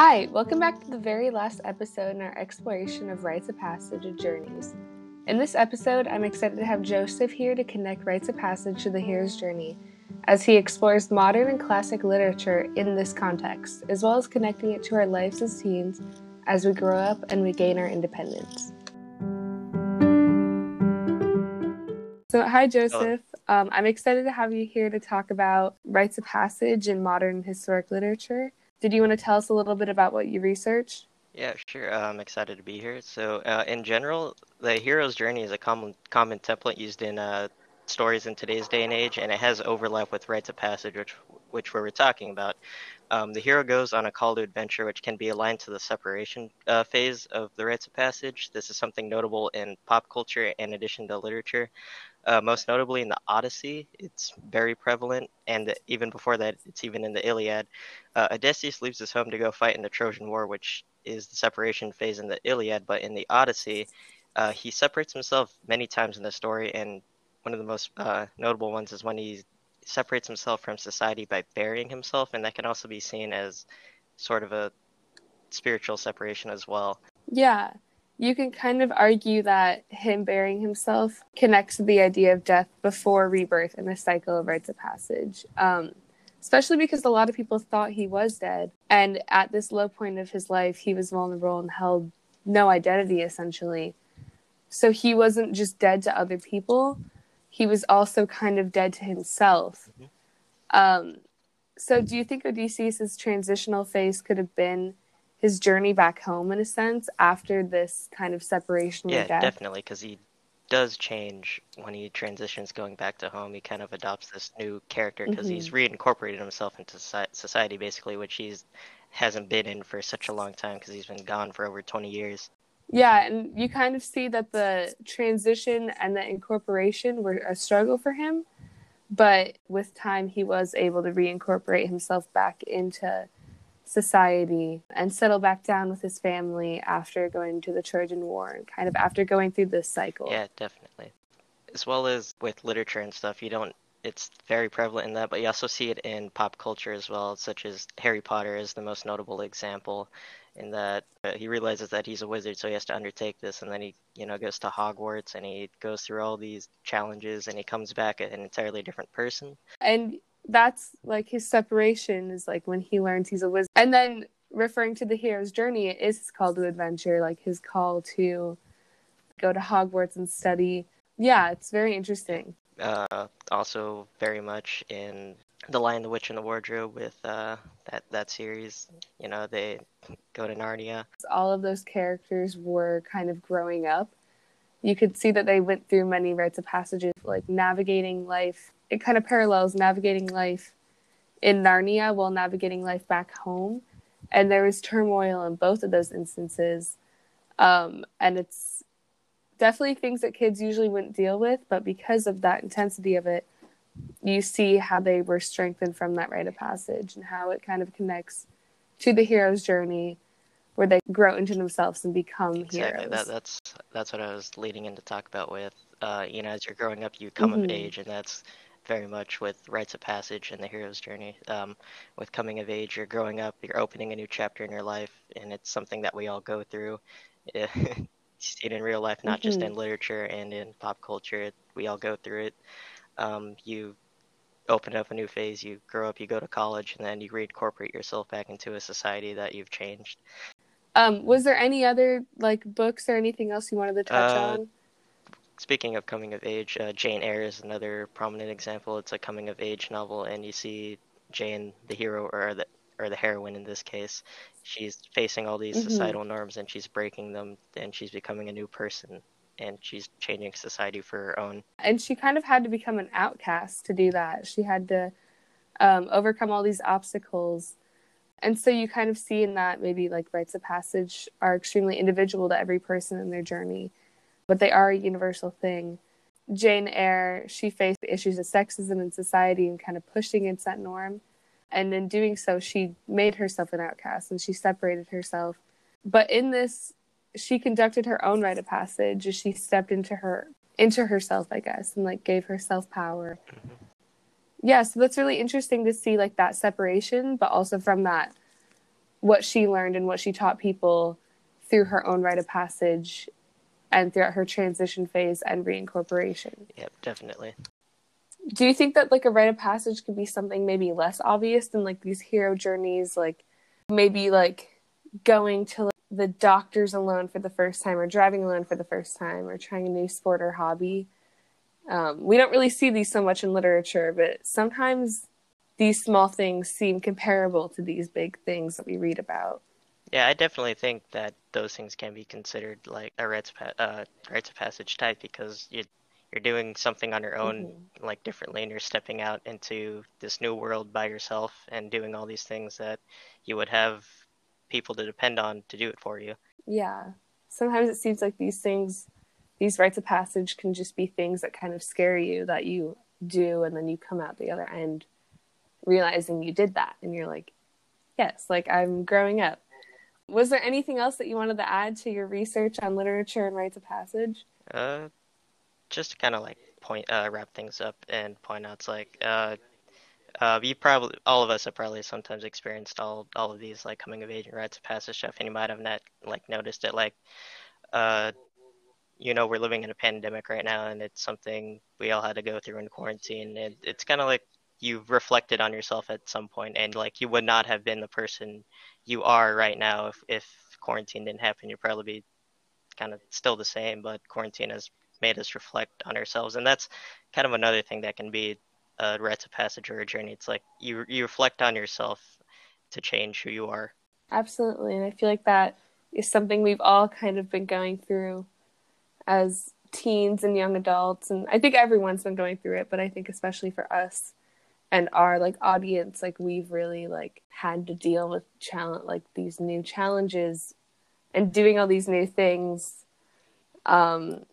Hi, welcome back to the very last episode in our exploration of rites of passage and journeys. In this episode, I'm excited to have Joseph here to connect rites of passage to the hero's journey as he explores modern and classic literature in this context, as well as connecting it to our lives as teens as we grow up and we gain our independence. So, hi, Joseph. Um, I'm excited to have you here to talk about rites of passage in modern historic literature. Did you want to tell us a little bit about what you researched? Yeah, sure. Uh, I'm excited to be here. So, uh, in general, the hero's journey is a common common template used in uh, stories in today's day and age, and it has overlap with rites of passage, which which we were talking about. Um, the hero goes on a call to adventure, which can be aligned to the separation uh, phase of the rites of passage. This is something notable in pop culture in addition to literature. Uh, most notably in the Odyssey, it's very prevalent, and even before that, it's even in the Iliad. Uh, Odysseus leaves his home to go fight in the Trojan War, which is the separation phase in the Iliad, but in the Odyssey, uh, he separates himself many times in the story, and one of the most uh, notable ones is when he separates himself from society by burying himself, and that can also be seen as sort of a spiritual separation as well. Yeah, you can kind of argue that him burying himself connects to the idea of death before rebirth and the cycle of rites of passage. Um, especially because a lot of people thought he was dead. And at this low point of his life, he was vulnerable and held no identity essentially. So he wasn't just dead to other people, he was also kind of dead to himself. Mm-hmm. Um, so, do you think Odysseus' transitional phase could have been his journey back home in a sense after this kind of separation? Yeah, definitely, because he does change when he transitions going back to home. He kind of adopts this new character because mm-hmm. he's reincorporated himself into society, basically, which he's hasn't been in for such a long time because he's been gone for over 20 years. Yeah, and you kind of see that the transition and the incorporation were a struggle for him, but with time he was able to reincorporate himself back into society and settle back down with his family after going to the Trojan War and kind of after going through this cycle. Yeah, definitely. As well as with literature and stuff, you don't it's very prevalent in that, but you also see it in pop culture as well, such as Harry Potter is the most notable example in that uh, he realizes that he's a wizard, so he has to undertake this, and then he, you know, goes to Hogwarts and he goes through all these challenges, and he comes back an entirely different person. And that's like his separation is like when he learns he's a wizard, and then referring to the hero's journey, it is his call to adventure, like his call to go to Hogwarts and study. Yeah, it's very interesting. Uh, also, very much in the Lion, the Witch, and the Wardrobe with uh, that that series. You know, they go to Narnia. All of those characters were kind of growing up. You could see that they went through many rites of passages, like navigating life. It kind of parallels navigating life in Narnia while navigating life back home. And there was turmoil in both of those instances. Um, and it's definitely things that kids usually wouldn't deal with, but because of that intensity of it, you see how they were strengthened from that rite of passage and how it kind of connects to the hero's journey where they grow into themselves and become exactly. heroes. That, that's that's what I was leading in to talk about with uh, you know as you're growing up you come mm-hmm. of age and that's very much with rites of passage and the hero's journey. Um, with coming of age, you're growing up, you're opening a new chapter in your life, and it's something that we all go through. see it in real life, not mm-hmm. just in mm-hmm. literature and in pop culture. We all go through it um, you open up a new phase, you grow up, you go to college, and then you reincorporate yourself back into a society that you've changed. Um, was there any other like books or anything else you wanted to touch uh, on? Speaking of coming of age, uh, Jane Eyre is another prominent example. It's a coming of age novel, and you see Jane, the hero or the or the heroine in this case, she's facing all these mm-hmm. societal norms and she's breaking them, and she's becoming a new person and she's changing society for her own. And she kind of had to become an outcast to do that. She had to um, overcome all these obstacles. And so you kind of see in that maybe like rites of passage are extremely individual to every person in their journey, but they are a universal thing. Jane Eyre, she faced issues of sexism in society and kind of pushing against that norm. And in doing so, she made herself an outcast and she separated herself. But in this she conducted her own rite of passage as she stepped into her into herself, I guess, and like gave herself power. Mm-hmm. Yeah, so that's really interesting to see like that separation, but also from that what she learned and what she taught people through her own rite of passage and throughout her transition phase and reincorporation. Yep, definitely. Do you think that like a rite of passage could be something maybe less obvious than like these hero journeys, like maybe like going to like, the doctors alone for the first time or driving alone for the first time or trying a new sport or hobby? Um, we don't really see these so much in literature, but sometimes these small things seem comparable to these big things that we read about. Yeah, I definitely think that those things can be considered like a rites, uh, rites of passage type because you you're doing something on your own mm-hmm. like differently and you're stepping out into this new world by yourself and doing all these things that you would have people to depend on to do it for you. Yeah. Sometimes it seems like these things these rites of passage can just be things that kind of scare you that you do and then you come out the other end realizing you did that and you're like yes like i'm growing up was there anything else that you wanted to add to your research on literature and rites of passage uh just to kind of like point uh, wrap things up and point out it's like uh uh, you probably all of us have probably sometimes experienced all all of these like coming of age and rites of passage stuff, and you might have not like noticed it. Like, uh, you know, we're living in a pandemic right now, and it's something we all had to go through in quarantine. And it's kind of like you've reflected on yourself at some point, and like you would not have been the person you are right now if if quarantine didn't happen. You'd probably be kind of still the same, but quarantine has made us reflect on ourselves, and that's kind of another thing that can be a rites of passage or a journey. It's like you you reflect on yourself to change who you are. Absolutely, and I feel like that is something we've all kind of been going through as teens and young adults, and I think everyone's been going through it, but I think especially for us and our like audience, like we've really like had to deal with challenge like these new challenges and doing all these new things um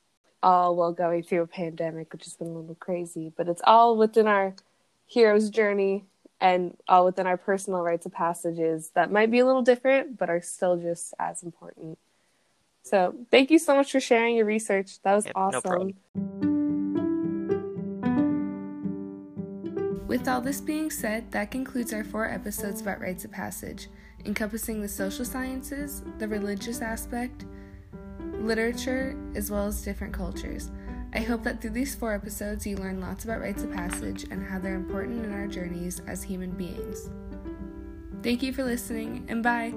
all while going through a pandemic, which has been a little crazy. But it's all within our hero's journey and all within our personal rites of passages that might be a little different, but are still just as important. So thank you so much for sharing your research. That was awesome. No With all this being said, that concludes our four episodes about rites of passage, encompassing the social sciences, the religious aspect, literature, as well as different cultures. I hope that through these four episodes, you learn lots about rites of passage and how they're important in our journeys as human beings. Thank you for listening, and bye!